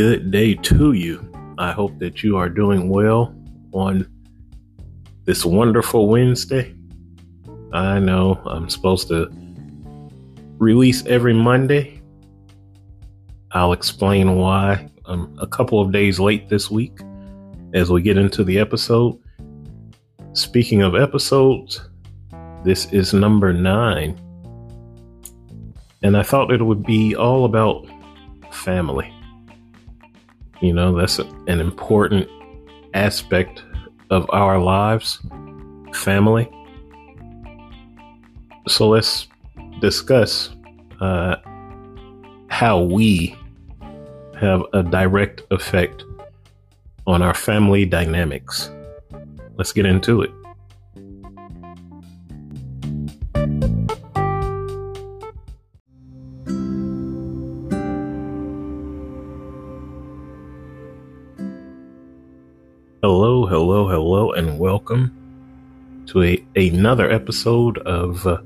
good day to you. I hope that you are doing well on this wonderful Wednesday. I know I'm supposed to release every Monday. I'll explain why I'm a couple of days late this week as we get into the episode. Speaking of episodes, this is number nine. And I thought it would be all about family. You know, that's an important aspect of our lives family. So let's discuss uh, how we have a direct effect on our family dynamics. Let's get into it. Welcome to a, another episode of uh,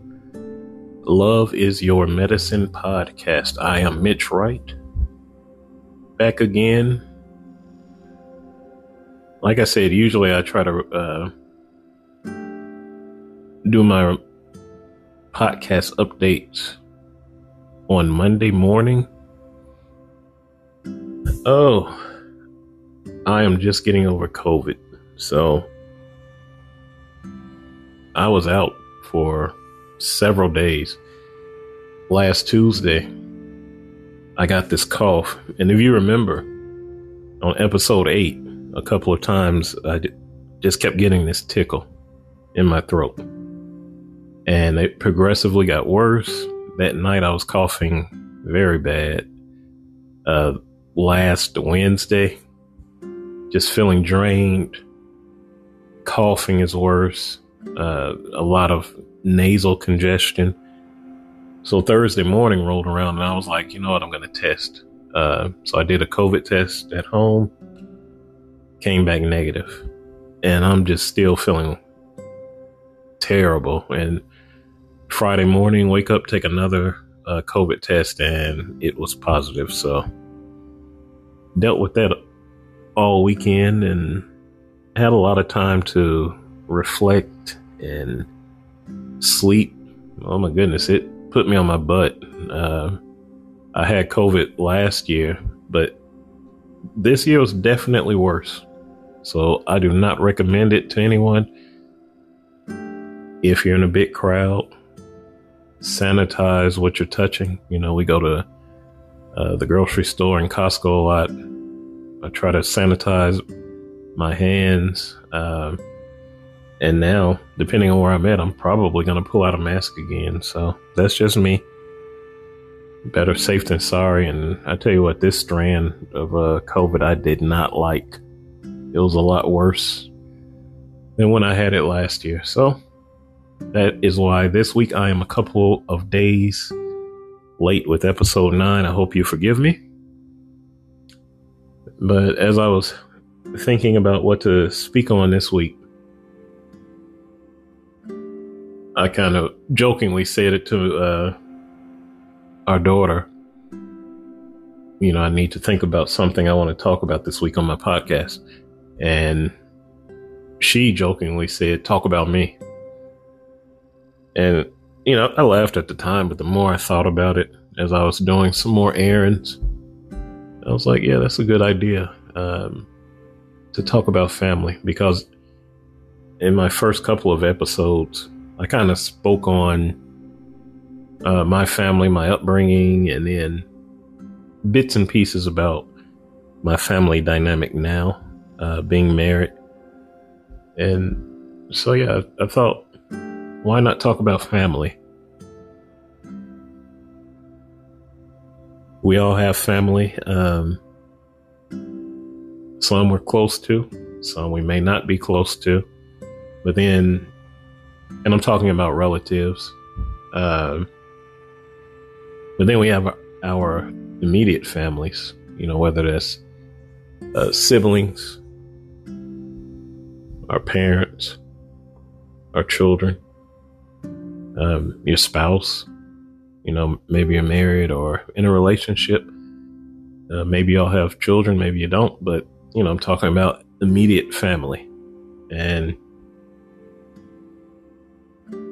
Love is Your Medicine podcast. I am Mitch Wright, back again. Like I said, usually I try to uh, do my podcast updates on Monday morning. Oh, I am just getting over COVID. So I was out for several days. Last Tuesday, I got this cough. And if you remember, on episode eight, a couple of times I just kept getting this tickle in my throat. And it progressively got worse. That night I was coughing very bad. Uh, last Wednesday, just feeling drained. Coughing is worse. Uh, a lot of nasal congestion. So Thursday morning rolled around and I was like, you know what, I'm going to test. Uh, so I did a COVID test at home, came back negative, and I'm just still feeling terrible. And Friday morning, wake up, take another uh, COVID test, and it was positive. So dealt with that all weekend and had a lot of time to reflect and sleep. Oh my goodness, it put me on my butt. Uh, I had COVID last year, but this year was definitely worse. So I do not recommend it to anyone. If you're in a big crowd, sanitize what you're touching. You know, we go to uh, the grocery store and Costco a lot I try to sanitize my hands. Um, and now, depending on where I'm at, I'm probably going to pull out a mask again. So that's just me. Better safe than sorry. And I tell you what, this strand of uh, COVID I did not like. It was a lot worse than when I had it last year. So that is why this week I am a couple of days late with episode nine. I hope you forgive me. But as I was thinking about what to speak on this week, I kind of jokingly said it to uh, our daughter. You know, I need to think about something I want to talk about this week on my podcast. And she jokingly said, Talk about me. And, you know, I laughed at the time, but the more I thought about it as I was doing some more errands, I was like, yeah, that's a good idea um, to talk about family because in my first couple of episodes, I kind of spoke on uh, my family, my upbringing, and then bits and pieces about my family dynamic now, uh, being married. And so, yeah, I, I thought, why not talk about family? we all have family. Um, some we're close to, some we may not be close to. But then, and I'm talking about relatives. Um, but then we have our immediate families, you know, whether that's uh, siblings, our parents, our children, um, your spouse, you know, maybe you're married or in a relationship. Uh, maybe y'all have children, maybe you don't, but you know, I'm talking about immediate family. And,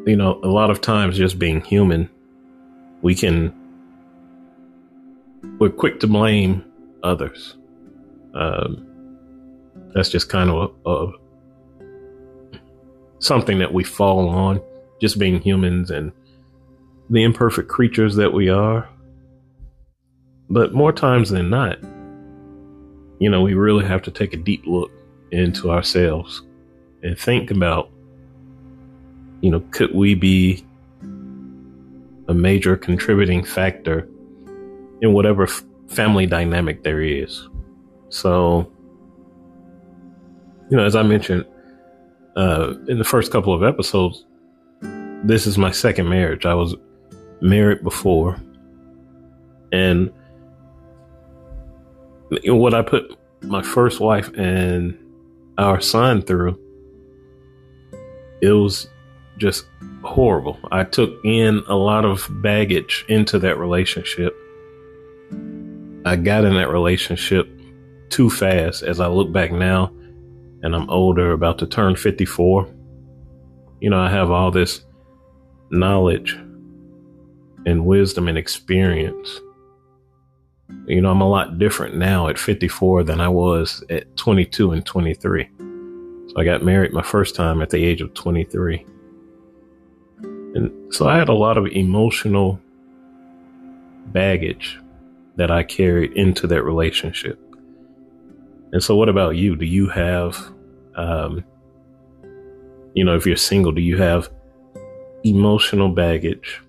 you know, a lot of times just being human, we can, we're quick to blame others. Um, that's just kind of a, a, something that we fall on, just being humans and the imperfect creatures that we are. But more times than not, you know, we really have to take a deep look into ourselves and think about, you know, could we be a major contributing factor in whatever f- family dynamic there is? So, you know, as I mentioned uh, in the first couple of episodes, this is my second marriage. I was married before, and what I put my first wife and our son through, it was just horrible. I took in a lot of baggage into that relationship. I got in that relationship too fast as I look back now and I'm older, about to turn 54. You know, I have all this knowledge and wisdom and experience you know, I'm a lot different now at 54 than I was at 22 and 23. So I got married my first time at the age of 23. And so I had a lot of emotional baggage that I carried into that relationship. And so, what about you? Do you have, um, you know, if you're single, do you have emotional baggage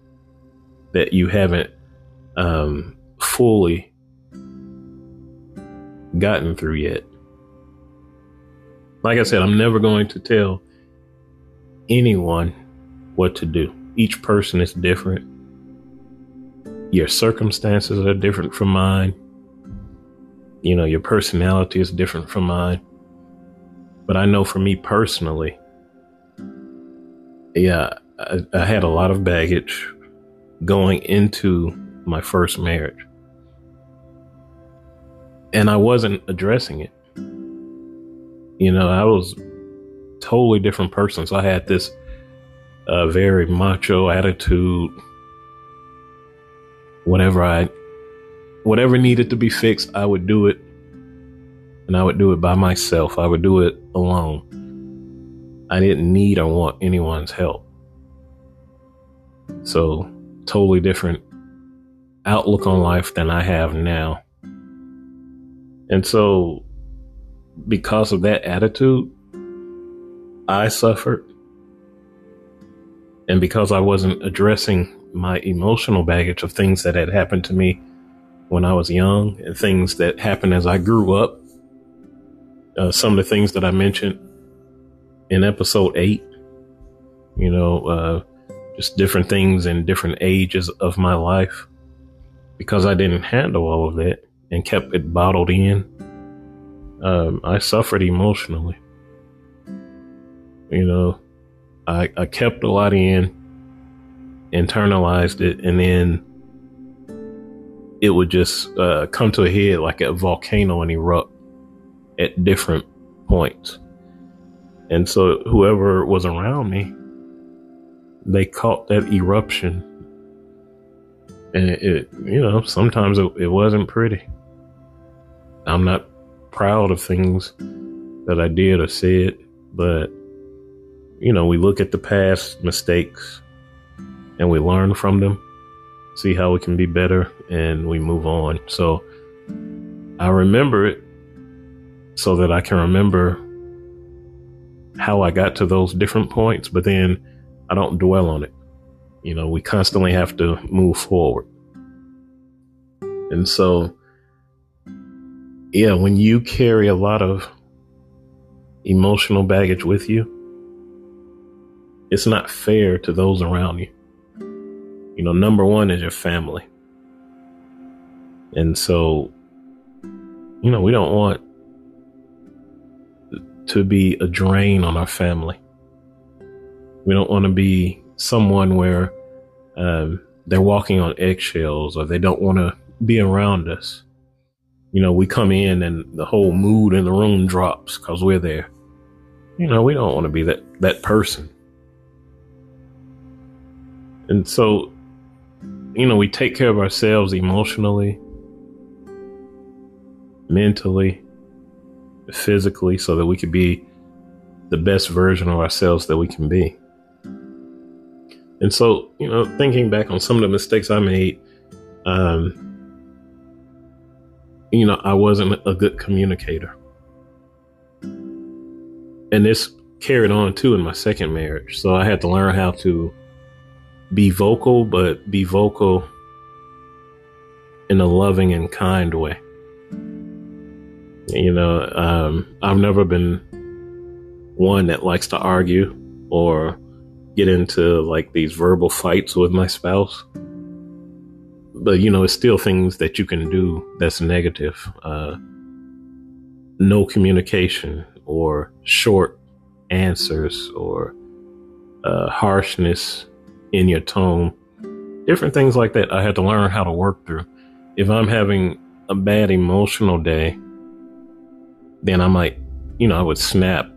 that you haven't um, fully gotten through yet. Like I said, I'm never going to tell anyone what to do. Each person is different. Your circumstances are different from mine. You know, your personality is different from mine. But I know for me personally, yeah, I, I had a lot of baggage going into my first marriage and I wasn't addressing it. You know, I was totally different person. So I had this uh, very macho attitude. Whatever I, whatever needed to be fixed, I would do it, and I would do it by myself. I would do it alone. I didn't need or want anyone's help. So, totally different outlook on life than I have now. And so, because of that attitude, I suffered. And because I wasn't addressing my emotional baggage of things that had happened to me when I was young and things that happened as I grew up, uh, some of the things that I mentioned in episode eight, you know, uh, just different things in different ages of my life, because I didn't handle all of that and kept it bottled in, um, I suffered emotionally. You know, I, I kept a lot in, internalized it, and then it would just uh, come to a head like a volcano and erupt at different points. And so whoever was around me, they caught that eruption. And it, it you know, sometimes it, it wasn't pretty. I'm not proud of things that I did or said, but you know, we look at the past mistakes and we learn from them, see how we can be better, and we move on. So I remember it so that I can remember how I got to those different points, but then I don't dwell on it. You know, we constantly have to move forward. And so yeah, when you carry a lot of emotional baggage with you, it's not fair to those around you. You know, number one is your family. And so, you know, we don't want to be a drain on our family. We don't want to be someone where um, they're walking on eggshells or they don't want to be around us you know, we come in and the whole mood in the room drops because we're there. You know, we don't want to be that, that person. And so, you know, we take care of ourselves emotionally, mentally, physically, so that we can be the best version of ourselves that we can be. And so, you know, thinking back on some of the mistakes I made, um, you know, I wasn't a good communicator. And this carried on too in my second marriage. So I had to learn how to be vocal, but be vocal in a loving and kind way. You know, um, I've never been one that likes to argue or get into like these verbal fights with my spouse but you know, it's still things that you can do that's negative. Uh, no communication or short answers or uh, harshness in your tone, different things like that. I had to learn how to work through. If I'm having a bad emotional day, then I might, you know, I would snap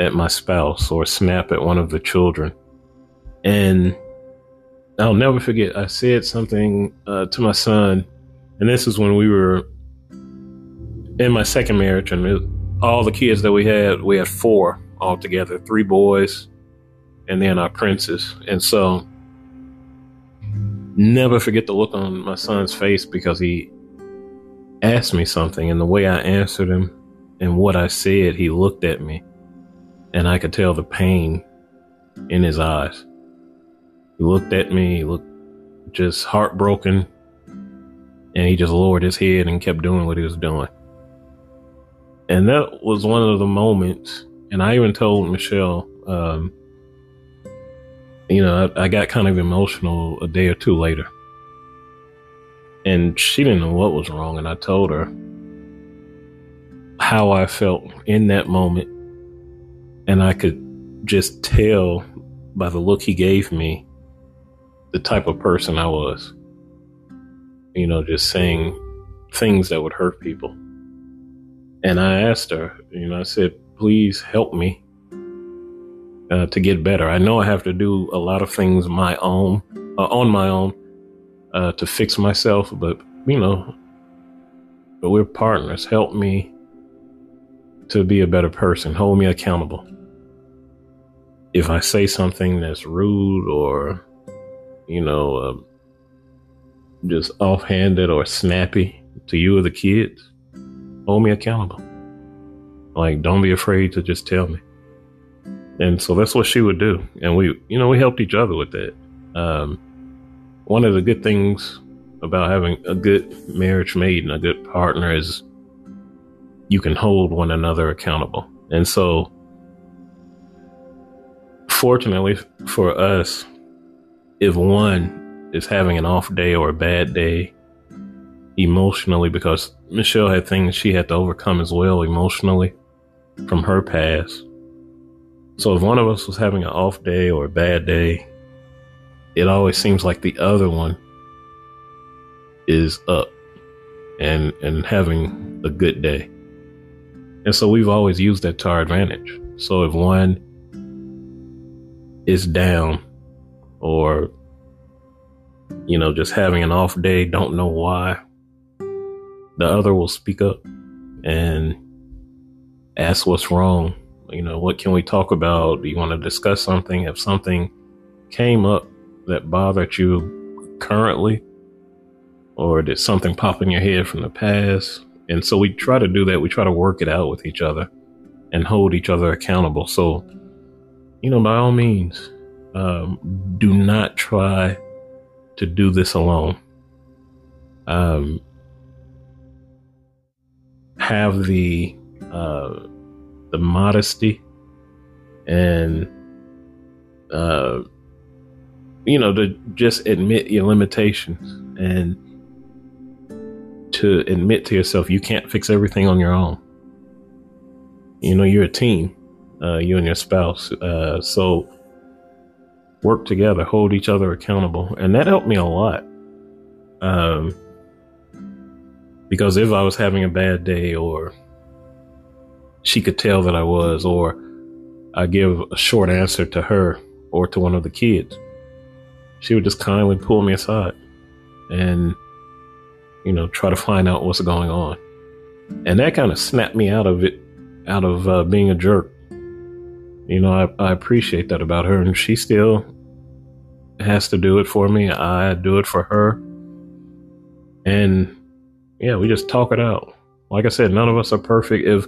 at my spouse or snap at one of the children. And I'll never forget. I said something uh, to my son, and this is when we were in my second marriage, and all the kids that we had, we had four altogether, three boys, and then our princess. And so, never forget the look on my son's face because he asked me something, and the way I answered him and what I said, he looked at me, and I could tell the pain in his eyes. He looked at me, he looked just heartbroken, and he just lowered his head and kept doing what he was doing. And that was one of the moments, and I even told Michelle, um, you know, I, I got kind of emotional a day or two later. And she didn't know what was wrong, and I told her how I felt in that moment. And I could just tell by the look he gave me the type of person I was. You know, just saying things that would hurt people. And I asked her, you know, I said, please help me uh, to get better. I know I have to do a lot of things my own, uh, on my own, uh, to fix myself, but you know, but we're partners. Help me to be a better person. Hold me accountable. If I say something that's rude or you know, um, just offhanded or snappy to you or the kids, hold me accountable. Like, don't be afraid to just tell me. And so that's what she would do. And we, you know, we helped each other with that. Um, one of the good things about having a good marriage mate and a good partner is you can hold one another accountable. And so, fortunately for us, if one is having an off day or a bad day emotionally, because Michelle had things she had to overcome as well emotionally from her past. So if one of us was having an off day or a bad day, it always seems like the other one is up and and having a good day. And so we've always used that to our advantage. So if one is down or you know just having an off day don't know why the other will speak up and ask what's wrong you know what can we talk about? Do you want to discuss something? If something came up that bothered you currently or did something pop in your head from the past? And so we try to do that. We try to work it out with each other and hold each other accountable. So you know by all means um, do not try to do this alone. Um, have the uh, the modesty and uh, you know to just admit your limitations and to admit to yourself you can't fix everything on your own. You know you're a team, uh, you and your spouse. Uh, so work together, hold each other accountable. And that helped me a lot. Um, Because if I was having a bad day or she could tell that I was, or I give a short answer to her or to one of the kids, she would just kindly pull me aside and, you know, try to find out what's going on. And that kind of snapped me out of it, out of uh, being a jerk. You know, I, I appreciate that about her, and she still has to do it for me. I do it for her. And yeah, we just talk it out. Like I said, none of us are perfect. If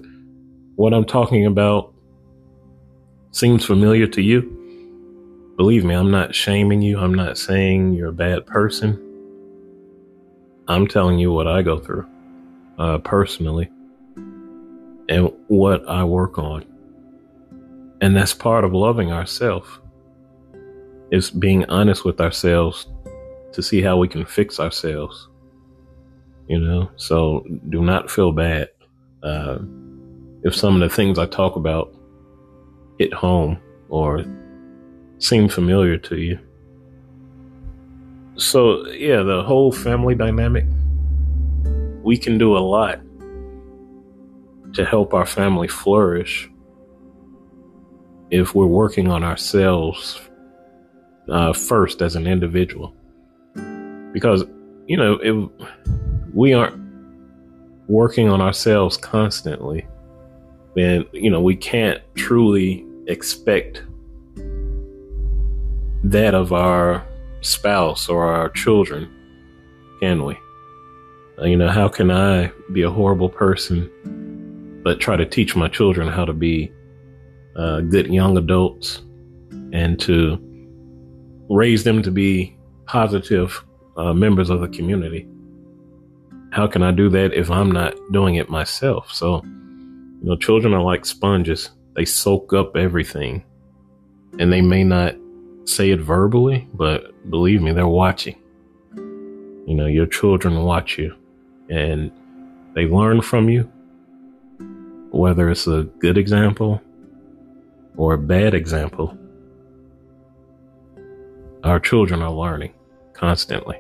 what I'm talking about seems familiar to you, believe me, I'm not shaming you. I'm not saying you're a bad person. I'm telling you what I go through uh, personally and what I work on. And that's part of loving ourselves is being honest with ourselves to see how we can fix ourselves. You know, so do not feel bad. Uh, if some of the things I talk about hit home or seem familiar to you. So, yeah, the whole family dynamic, we can do a lot to help our family flourish if we're working on ourselves uh, first as an individual. Because, you know, if we aren't working on ourselves constantly, then, you know, we can't truly expect that of our spouse or our children, can we? Uh, you know, how can I be a horrible person but try to teach my children how to be uh, good young adults and to raise them to be positive uh, members of the community. How can I do that if I'm not doing it myself? So, you know, children are like sponges. They soak up everything and they may not say it verbally, but believe me, they're watching. You know, your children watch you and they learn from you, whether it's a good example or a bad example our children are learning constantly,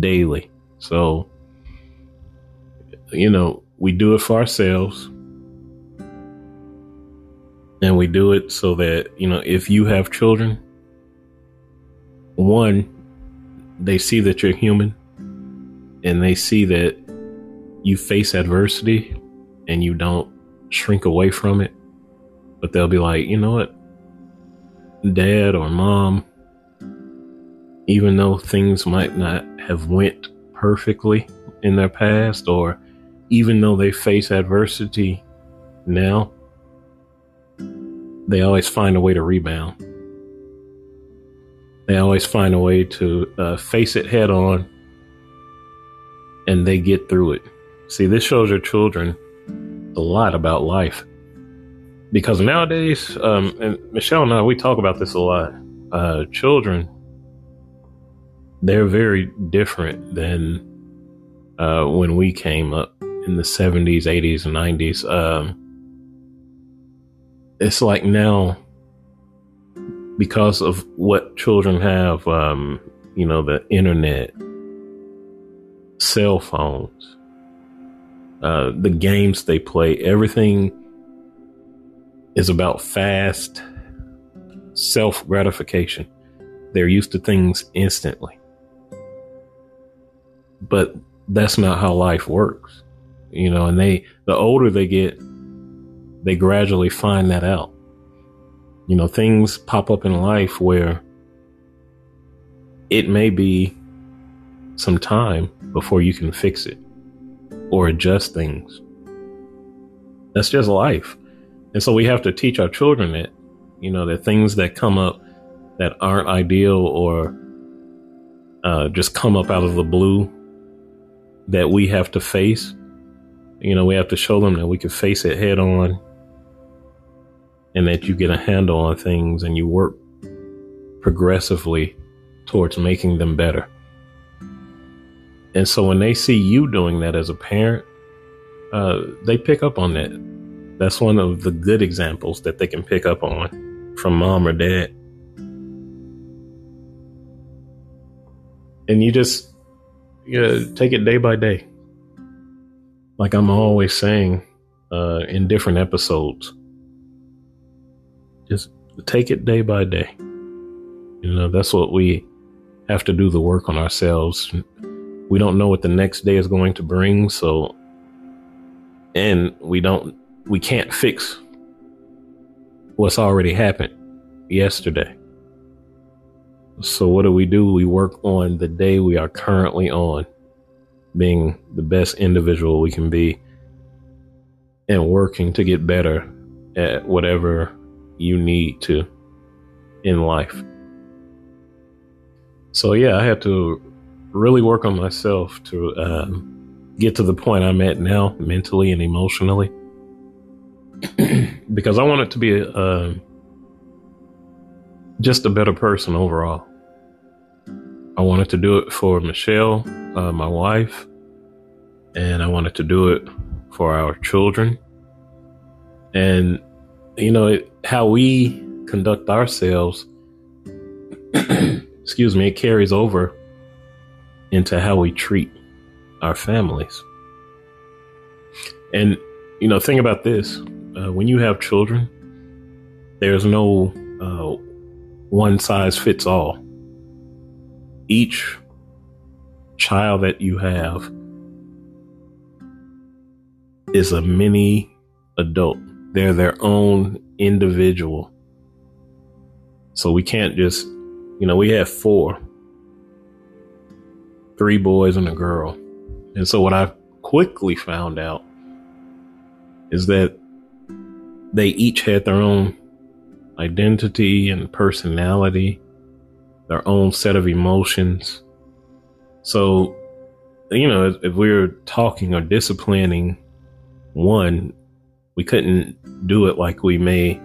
daily. So, you know, we do it for ourselves. And we do it so that, you know, if you have children, one, they see that you're human and they see that you face adversity and you don't shrink away from it. But they'll be like, you know what? Dad or mom, even though things might not have went perfectly in their past or even though they face adversity now they always find a way to rebound. They always find a way to uh, face it head on and they get through it. See this shows your children a lot about life. Because nowadays um, and michelle and i we talk about this a lot. Uh, children they're very different than uh, when we came up in the 70s, 80s, and 90s. Um, it's like now, because of what children have, um, you know, the internet, cell phones, uh, the games they play, everything is about fast self gratification. They're used to things instantly but that's not how life works, you know. And they, the older they get, they gradually find that out. You know, things pop up in life where it may be some time before you can fix it or adjust things. That's just life. And so we have to teach our children that, you know, that things that come up that aren't ideal or uh, just come up out of the blue that we have to face. You know, we have to show them that we can face it head on and that you get a handle on things and you work progressively towards making them better. And so when they see you doing that as a parent, uh, they pick up on that. That's one of the good examples that they can pick up on from mom or dad. And you just you know, take it day by day. like I'm always saying uh, in different episodes, just take it day by day. You know, that's what we have to do the work on ourselves. We don't know what the next day is going to bring, so and we don't we can't fix what's already happened yesterday. So what do we do? We work on the day we are currently on, being the best individual we can be and working to get better at whatever you need to in life. So yeah, I had to really work on myself to um, get to the point I'm at now, mentally and emotionally, because I wanted to be a, uh, just a better person overall. I wanted to do it for Michelle, uh, my wife, and I wanted to do it for our children. And, you know, it, how we conduct ourselves excuse me, it carries over into how we treat our families. And, you know, think about this uh, when you have children, there's no uh, one size fits all. Each child that you have is a mini adult, they're their own individual. So we can't just you know, we have four, three boys and a girl. And so what I quickly found out is that they each had their own identity and personality, their own set of emotions. So, you know, if we were talking or disciplining one, we couldn't do it like we may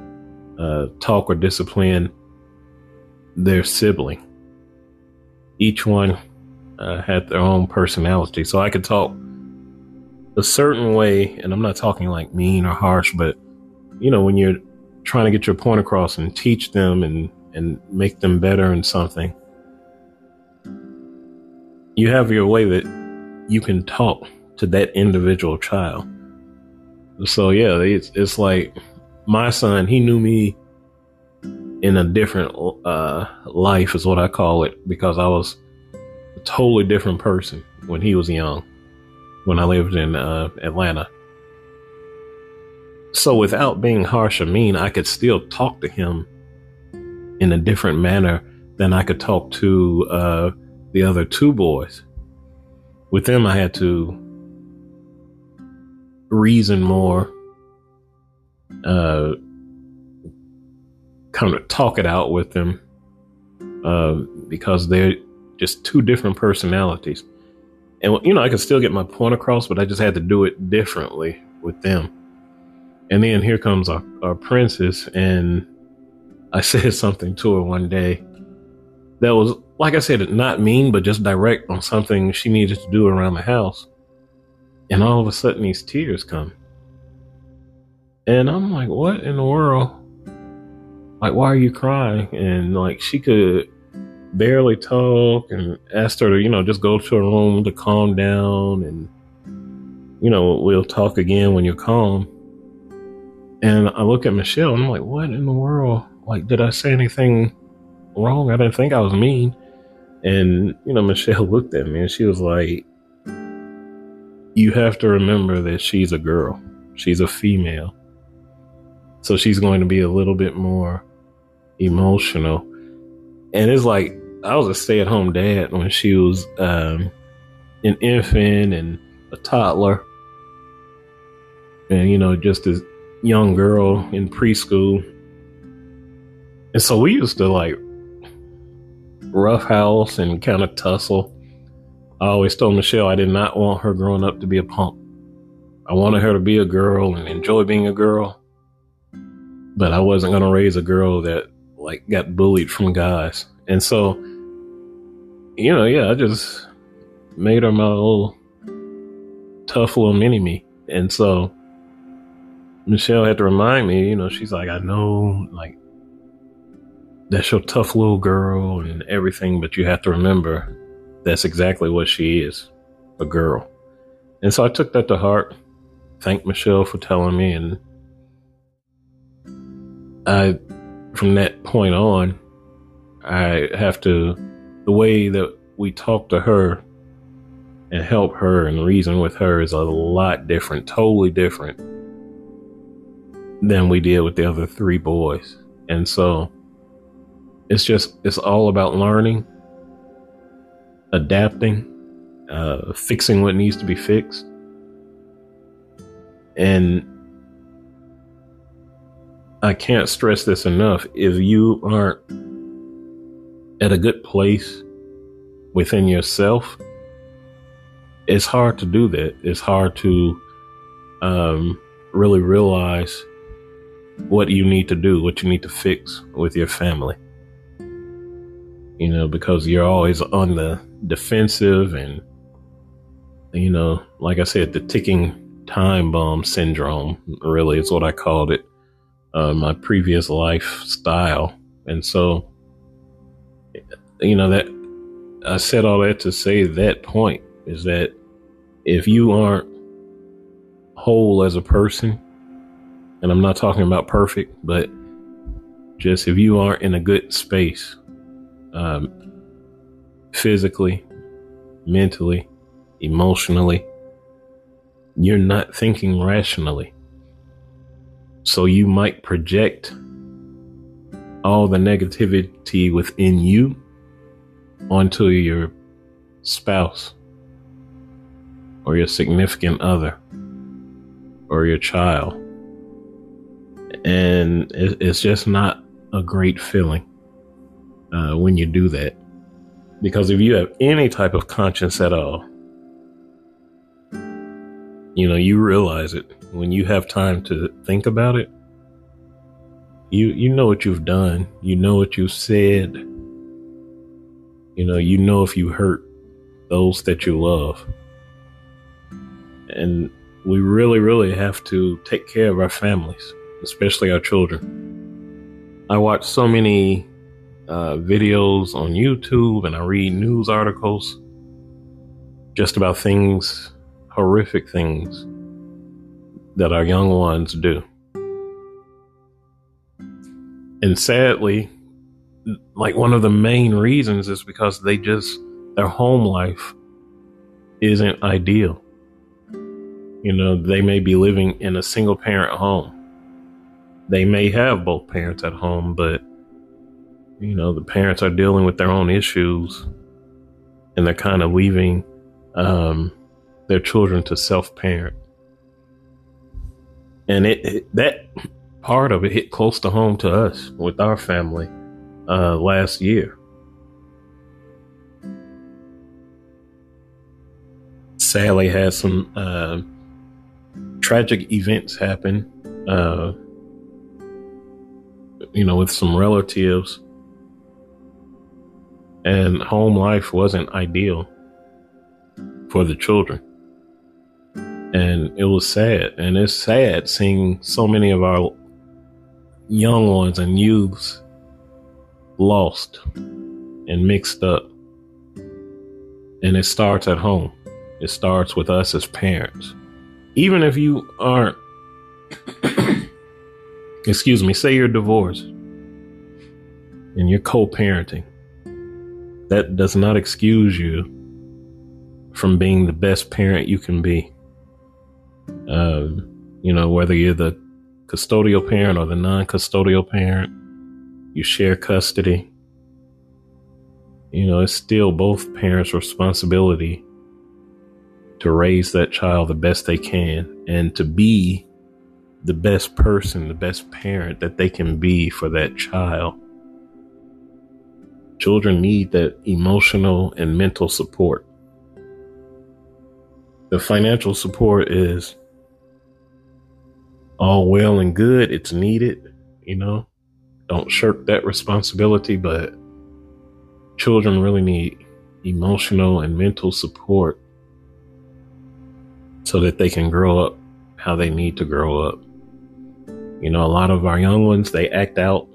uh, talk or discipline their sibling. Each one uh, had their own personality. So I could talk a certain way, and I'm not talking like mean or harsh, but you know, when you're trying to get your point across and teach them and, and make them better in something, you have your way that you can talk to that individual child. So yeah, it's, it's like my son, he knew me in a different uh, life is what I call it because I was a totally different person when he was young when I lived in uh, Atlanta. So without being harsh or mean, I could still talk to him in a different manner than I could talk to uh, the other two boys. With them, I had to reason more, uh, kind of talk it out with them uh, because they're just two different personalities. And, you know, I could still get my point across, but I just had to do it differently with them. And then here comes our, our princess, and I said something to her one day that was, like I said, not mean, but just direct on something she needed to do around the house. And all of a sudden, these tears come. And I'm like, what in the world? like, why are you crying? And like, she could barely talk and asked her to, you know, just go to her room to calm down and, you know, we'll talk again when you're calm. And I look at Michelle and I'm like, what in the world? Like, did I say anything wrong? I didn't think I was mean. And, you know, Michelle looked at me and she was like, you have to remember that she's a girl. She's a female. So she's going to be a little bit more emotional. And it's like I was a stay at home dad when she was um, an infant and a toddler. And, you know, just a young girl in preschool. And so we used to like roughhouse and kind of tussle. I always told Michelle I did not want her growing up to be a punk. I wanted her to be a girl and enjoy being a girl. But I wasn't going to raise a girl that like got bullied from guys. And so, you know, yeah, I just made her my little tough little mini me. And so Michelle had to remind me, you know, she's like, I know, like, that's your tough little girl and everything, but you have to remember that's exactly what she is a girl. And so I took that to heart. Thank Michelle for telling me. And I, from that point on, I have to, the way that we talk to her and help her and reason with her is a lot different, totally different than we did with the other three boys. And so it's just, it's all about learning, adapting, uh, fixing what needs to be fixed. And I can't stress this enough. If you aren't at a good place within yourself, it's hard to do that. It's hard to um, really realize what you need to do, what you need to fix with your family. You know, because you're always on the defensive and, you know, like I said, the ticking time bomb syndrome really is what I called it, uh, my previous lifestyle. And so, you know, that I said all that to say that point is that if you aren't whole as a person, and I'm not talking about perfect, but just if you aren't in a good space, um, physically, mentally, emotionally, you're not thinking rationally. So you might project all the negativity within you onto your spouse or your significant other or your child. And it's just not a great feeling uh, when you do that. Because if you have any type of conscience at all, you know, you realize it when you have time to think about it. You you know what you've done. You know what you've said. You know, you know if you hurt those that you love. And we really, really have to take care of our families, especially our children. I watch so many uh, videos on YouTube and I read news articles just about things, horrific things that our young ones do. And sadly, like one of the main reasons is because they just, their home life isn't ideal. You know, they may be living in a single parent home. They may have both parents at home, but, you know, the parents are dealing with their own issues and they're kind of leaving um, their children to self parent. And it, it, that part of it hit close to home to us with our family uh, last year. sally had some uh, tragic events happen, uh, you know, with some relatives, and home life wasn't ideal for the children. And it was sad. And it's sad seeing so many of our young ones and youths lost and mixed up. And it starts at home. It starts with us as parents even if you aren't, excuse me, say you're divorced and you're co parenting, that does not excuse you from being the best parent you can be. Uh, you know, whether you're the custodial parent or the non custodial parent, you share custody. You know, it's still both parents' responsibility to raise that child the best they can and to be the best person, the best parent that they can be for that child. Children need that emotional and mental support. The financial support is all well and good. It's needed, you know. Don't shirk that responsibility, but children really need emotional and mental support so that they can grow up how they need to grow up. You know, a lot of our young ones, they act out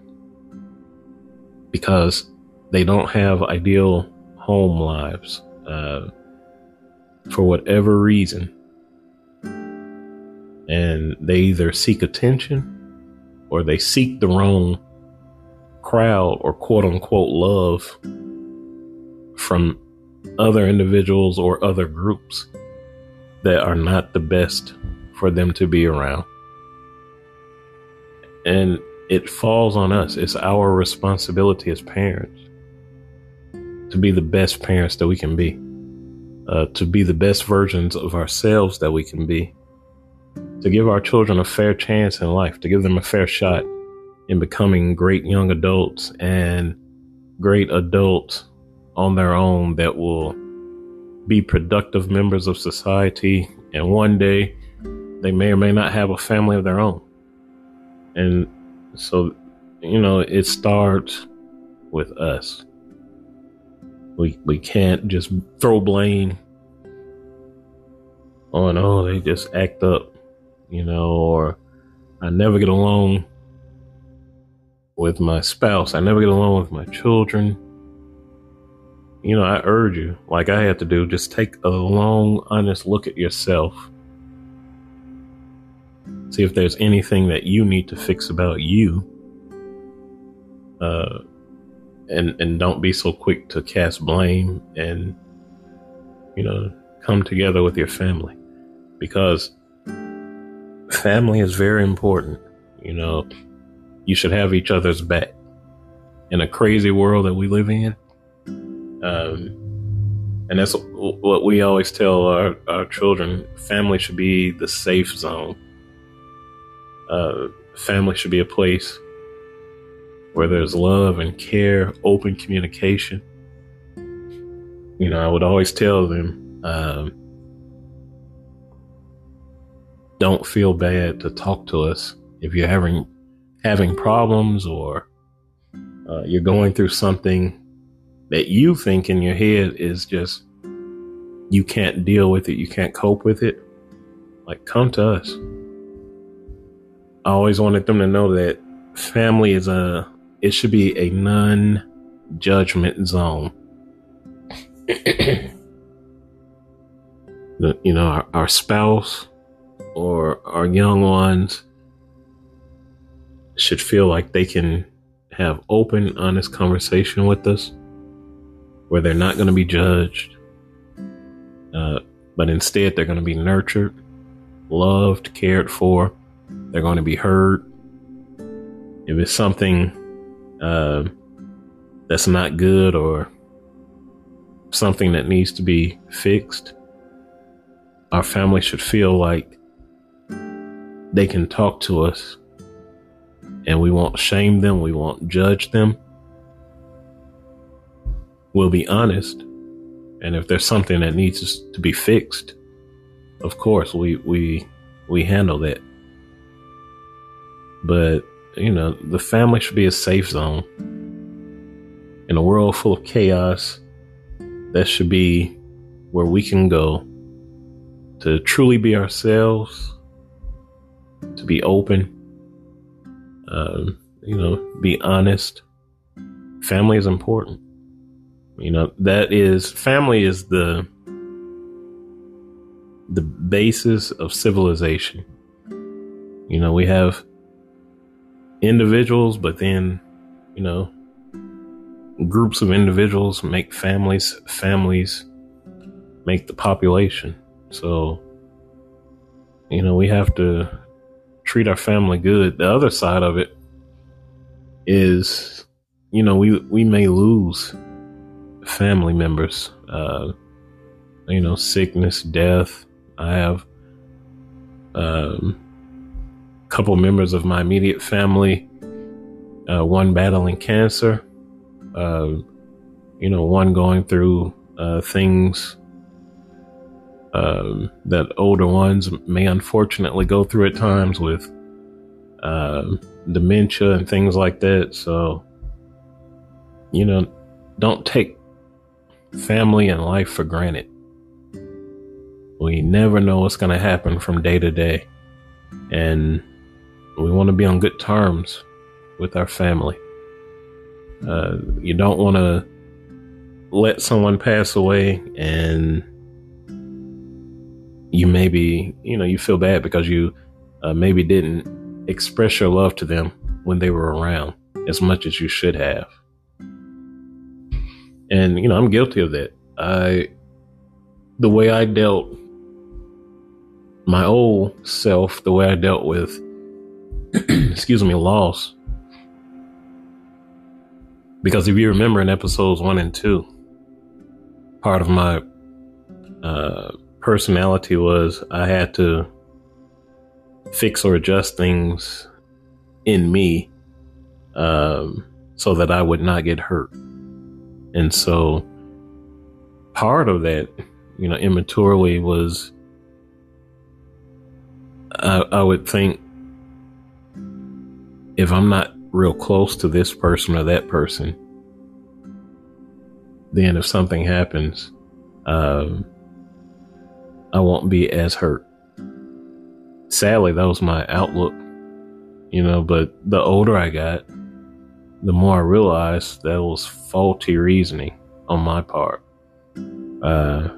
because they don't have ideal home lives uh, for whatever reason. and they either seek attention or they seek the wrong crowd or quote unquote love from other individuals or other groups that are not the best for them to be around. And it falls on us. It's our responsibility as parents to be the best parents that we can be, uh, to be the best versions of ourselves that we can be, to give our children a fair chance in life, to give them a fair shot in becoming great young adults and great adults on their own that will be productive members of society. And one day they may or may not have a family of their own. And so, you know, it starts with us. We, we can't just throw blame on, oh, they just act up, you know, or I never get along with my spouse. I never get along with my children. You know, I urge you, like I had to do, just take a long, honest look at yourself. See if there's anything that you need to fix about you. Uh, and and don't be so quick to cast blame and you know come together with your family because family is very important you know you should have each other's back. In a crazy world that we live in, um, and that's what we always tell our, our children family should be the safe zone. Uh, family should be a place where there's love and care, open communication. You know, I would always tell them, um, don't feel bad to talk to us if you're having having problems or uh, you're going through something that you think in your head is just you can't deal with it, you can't cope with it, like come to us. I always wanted them to know that family is a it should be a non judgment zone. you know, our, our spouse or our young ones should feel like they can have open, honest conversation with us where they're not going to be judged, uh, but instead they're going to be nurtured, loved, cared for. They're going to be heard. If it's something uh, that's not good or something that needs to be fixed, our family should feel like they can talk to us and we won't shame them, we won't judge them. We'll be honest. And if there's something that needs to be fixed, of course we we we handle that. But, you know, the family should be a safe zone. In a world full of chaos, that should be where we can go to truly be ourselves, to be open, um, you know, be honest. Family is important. You know, that is family is the the basis of civilization. You know, we have individuals, but then, you know, groups of individuals make families, families make the population. So, you know, we have to treat our family good. The other side of it is, you know, we we may lose family members. Uh, you know, sickness, death. I have um, couple members of my immediate family. Uh, one battling cancer. Uh, you know, one going through uh, things um, that older ones may unfortunately go through at times with uh, dementia and things like that. So, you know, don't take family and life for granted. We never know what's going to happen from day to day. And we want to be on good terms with our family. Uh, you don't want to let someone pass away and you maybe, you know, you feel bad because you uh, maybe didn't express your love to them when they were around as much as you should have. And, you know, I'm guilty of that. I, the way I dealt my old self, the way I dealt with, excuse me, loss. Because if you remember in episodes one and two, part of my uh, personality was I had to fix or adjust things in me um, so that I would not get hurt. And so part of that, you know, immaturely was I, I would think if I'm not real close to this person or that person, then if something happens, um, I won't be as hurt. Sadly, that was my outlook, you know, but the older I got, the more I realized that was faulty reasoning on my part. Uh,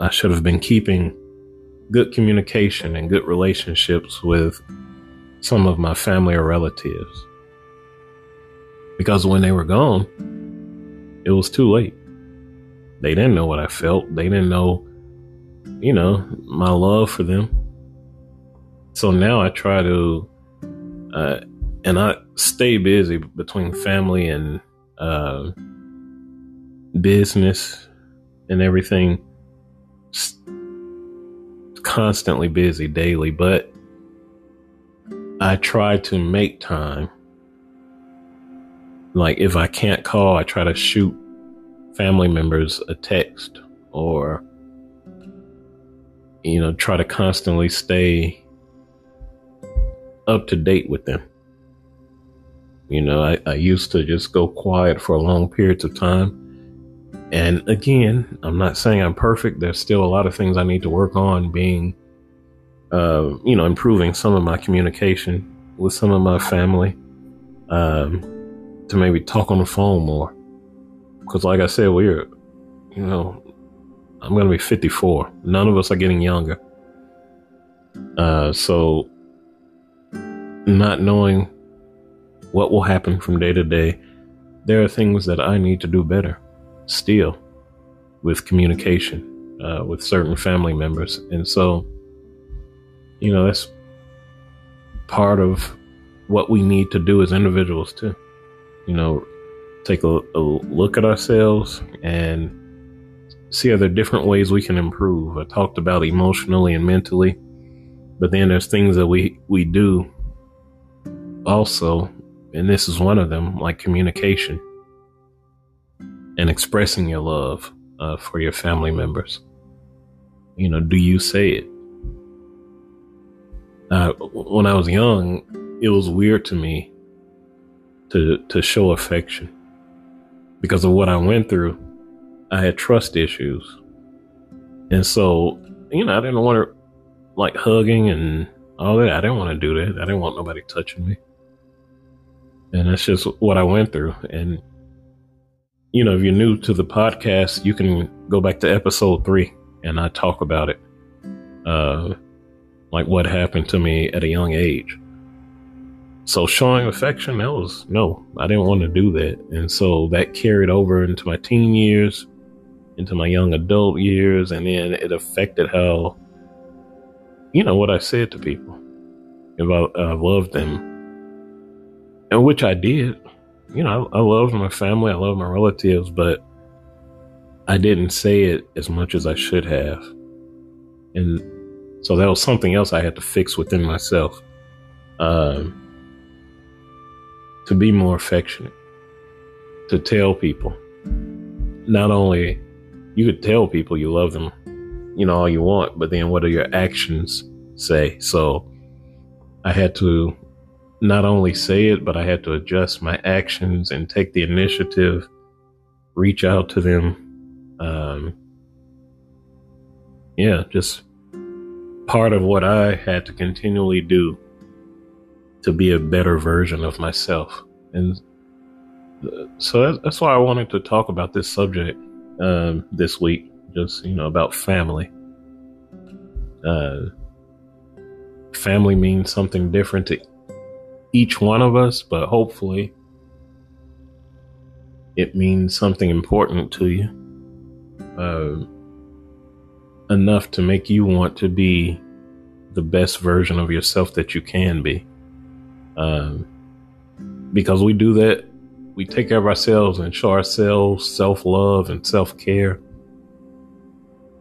I should have been keeping good communication and good relationships with some of my family or relatives. Because when they were gone, it was too late. They didn't know what I felt. They didn't know, you know, my love for them. So now I try to, uh, and I stay busy between family and uh, business and everything constantly busy daily, but I try to make time. Like if I can't call, I try to shoot family members a text or you know, try to constantly stay up to date with them. You know, I, I used to just go quiet for long periods of time and again, I'm not saying I'm perfect. There's still a lot of things I need to work on being, uh, you know, improving some of my communication with some of my family, um, to maybe talk on the phone more. Cause like I said, we're, you know, I'm going to be 54. None of us are getting younger. Uh, so not knowing what will happen from day to day, there are things that I need to do better still with communication uh, with certain family members. And so, you know, that's part of what we need to do as individuals, too. You know, take a, a look at ourselves and see are there different ways we can improve. I talked about emotionally and mentally, but then there's things that we, we do also, and this is one of them, like communication and expressing your love uh, for your family members. You know, do you say it? Uh, when I was young, it was weird to me to to show affection because of what I went through. I had trust issues, and so you know, I didn't want to like hugging and all that. I didn't want to do that. I didn't want nobody touching me, and that's just what I went through. And you know, if you're new to the podcast, you can go back to episode three and I talk about it. Uh, like what happened to me at a young age. So showing affection, that was no, I didn't want to do that. And so that carried over into my teen years, into my young adult years, and then it affected how, you know, what I said to people. If I, I loved them, and which I did, you know, I, I love my family, I love my relatives, but I didn't say it as much as I should have. And so that was something else I had to fix within myself. Um, to be more affectionate, to tell people, not only you could tell people you love them, you know, all you want, but then what do your actions say? So I had to not only say it, but I had to adjust my actions and take the initiative, reach out to them. Um, yeah, just part of what I had to continually do to be a better version of myself. And so that's why I wanted to talk about this subject um, this week, just, you know, about family. Uh, family means something different to each one of us, but hopefully it means something important to you. Uh, enough to make you want to be the best version of yourself that you can be. Um, because we do that, we take care of ourselves and show ourselves self love and self care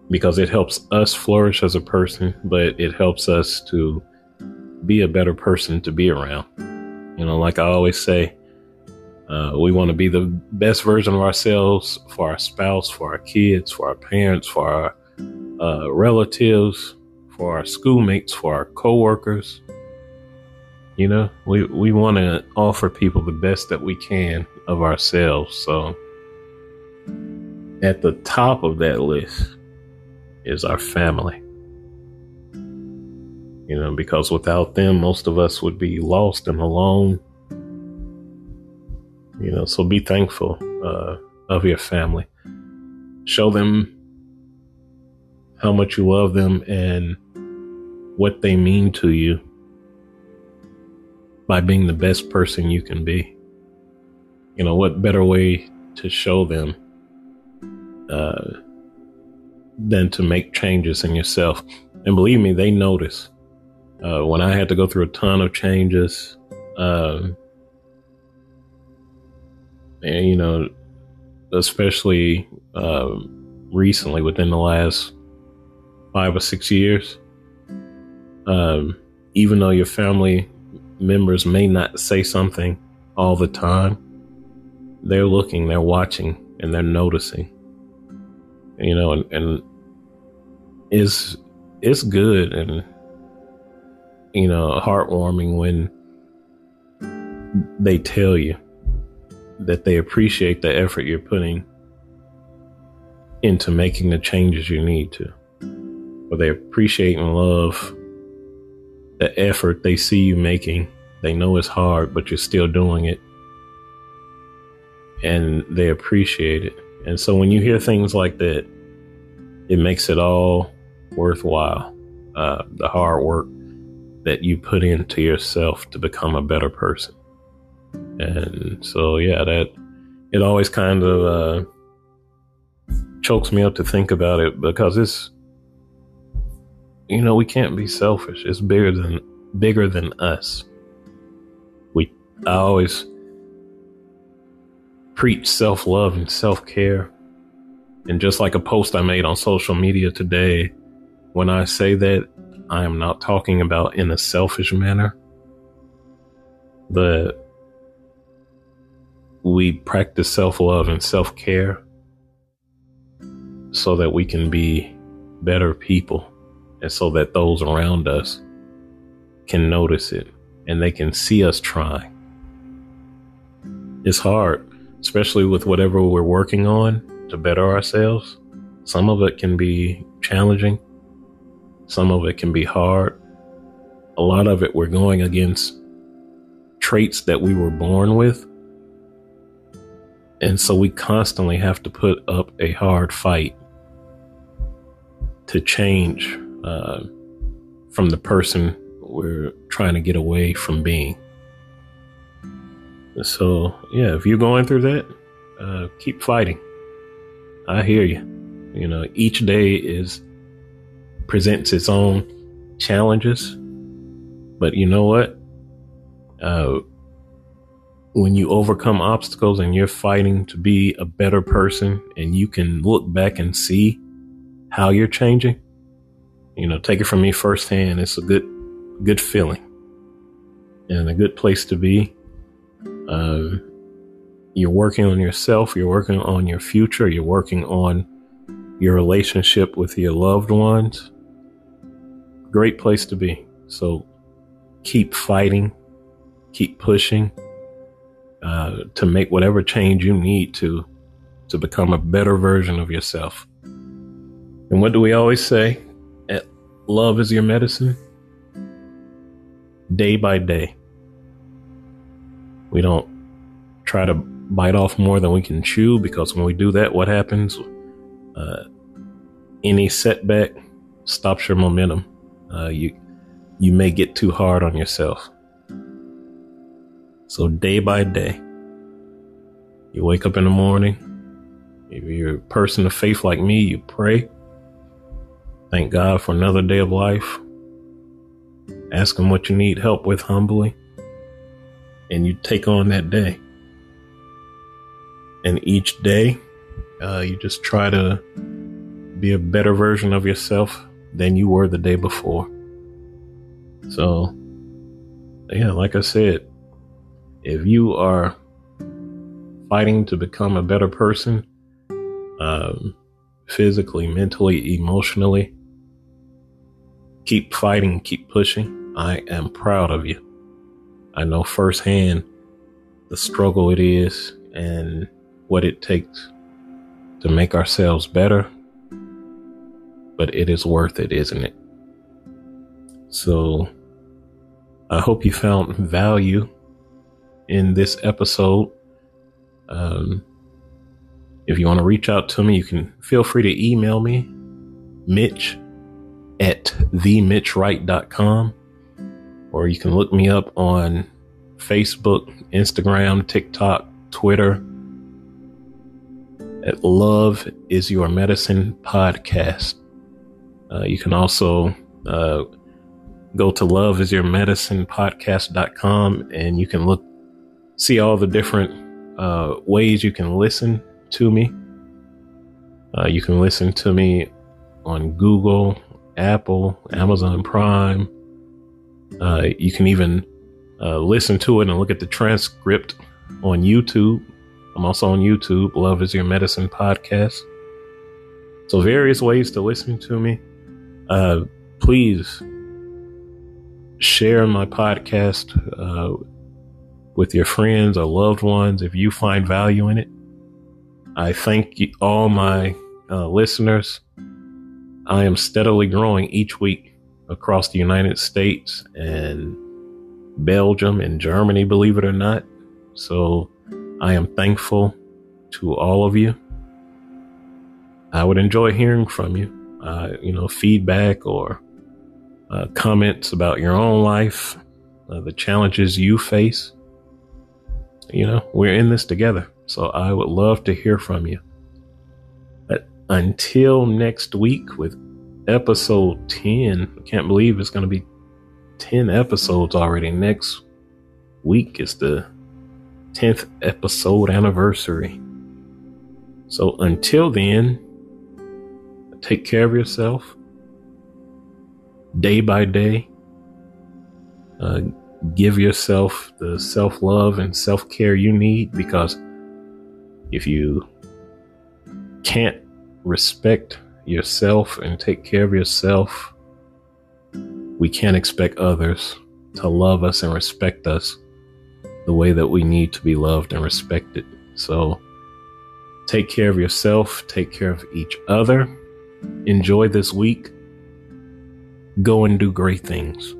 because it helps us flourish as a person, but it helps us to be a better person to be around. You know, like I always say, uh, we want to be the best version of ourselves for our spouse, for our kids, for our parents, for our uh, relatives, for our schoolmates, for our coworkers. You know, we, we want to offer people the best that we can of ourselves. So at the top of that list is our family. You know, because without them, most of us would be lost and alone. You know, so be thankful uh, of your family. Show them how much you love them and what they mean to you by being the best person you can be. You know, what better way to show them uh, than to make changes in yourself? And believe me, they notice. Uh, when I had to go through a ton of changes, uh, and you know, especially uh, recently within the last five or six years. Um, even though your family members may not say something all the time, they're looking, they're watching, and they're noticing. You know, and, and it's it's good and you know heartwarming when they tell you that they appreciate the effort you're putting into making the changes you need to or they appreciate and love the effort they see you making. They know it's hard, but you're still doing it. And they appreciate it. And so when you hear things like that, it makes it all worthwhile. Uh, the hard work that you put into yourself to become a better person. And so, yeah, that it always kind of uh, chokes me up to think about it because it's you know, we can't be selfish. It's bigger than bigger than us. We I always preach self-love and self-care. And just like a post I made on social media today, when I say that, I am not talking about in a selfish manner. But we practice self-love and self-care so that we can be better people and so that those around us can notice it and they can see us trying. It's hard, especially with whatever we're working on to better ourselves. Some of it can be challenging, some of it can be hard. A lot of it we're going against traits that we were born with. And so we constantly have to put up a hard fight to change uh, from the person we're trying to get away from being. So, yeah, if you're going through that, uh, keep fighting. I hear you. You know, each day is presents its own challenges, but you know what? Uh, when you overcome obstacles and you're fighting to be a better person, and you can look back and see how you're changing, you know, take it from me firsthand. It's a good, good feeling and a good place to be. Uh, you're working on yourself. You're working on your future. You're working on your relationship with your loved ones. Great place to be. So keep fighting, keep pushing uh, to make whatever change you need to to become a better version of yourself. And what do we always say? Love is your medicine day by day. We don't try to bite off more than we can chew because when we do that, what happens? Uh, any setback stops your momentum. Uh, you you may get too hard on yourself. So, day by day, you wake up in the morning. If you're a person of faith like me, you pray. Thank God for another day of life. Ask Him what you need help with humbly. And you take on that day. And each day, uh, you just try to be a better version of yourself than you were the day before. So, yeah, like I said, if you are fighting to become a better person, um, physically, mentally, emotionally, keep fighting, keep pushing. I am proud of you. I know firsthand the struggle it is and what it takes to make ourselves better, but it is worth it, isn't it? So I hope you found value in this episode. Um, if you want to reach out to me, you can feel free to email me, Mitch at themitchwright.com, or you can look me up on Facebook, Instagram, TikTok, Twitter at Love is Your Medicine podcast. Uh, you can also uh, go to Love is Your Medicine podcast.com and you can look, see all the different uh, ways you can listen to me. Uh, you can listen to me on Google, Apple, Amazon Prime. Uh, you can even uh, listen to it and look at the transcript on YouTube. I'm also on YouTube, Love is Your Medicine podcast. So, various ways to listen to me. Uh, please share my podcast uh, with your friends or loved ones if you find value in it. I thank all my uh, listeners. I am steadily growing each week across the United States and Belgium and Germany, believe it or not. So I am thankful to all of you. I would enjoy hearing from you, uh, you know, feedback or uh, comments about your own life, uh, the challenges you face. You know, we're in this together. So I would love to hear from you. Until next week with episode 10, I can't believe it's going to be 10 episodes already. Next week is the 10th episode anniversary. So until then, take care of yourself day by day. Uh, give yourself the self love and self care you need because if you can't respect yourself and take care of yourself, we can't expect others to love us and respect us the way that we need to be loved and respected. So take care of yourself, take care of each other. Enjoy this week. Go and do great things.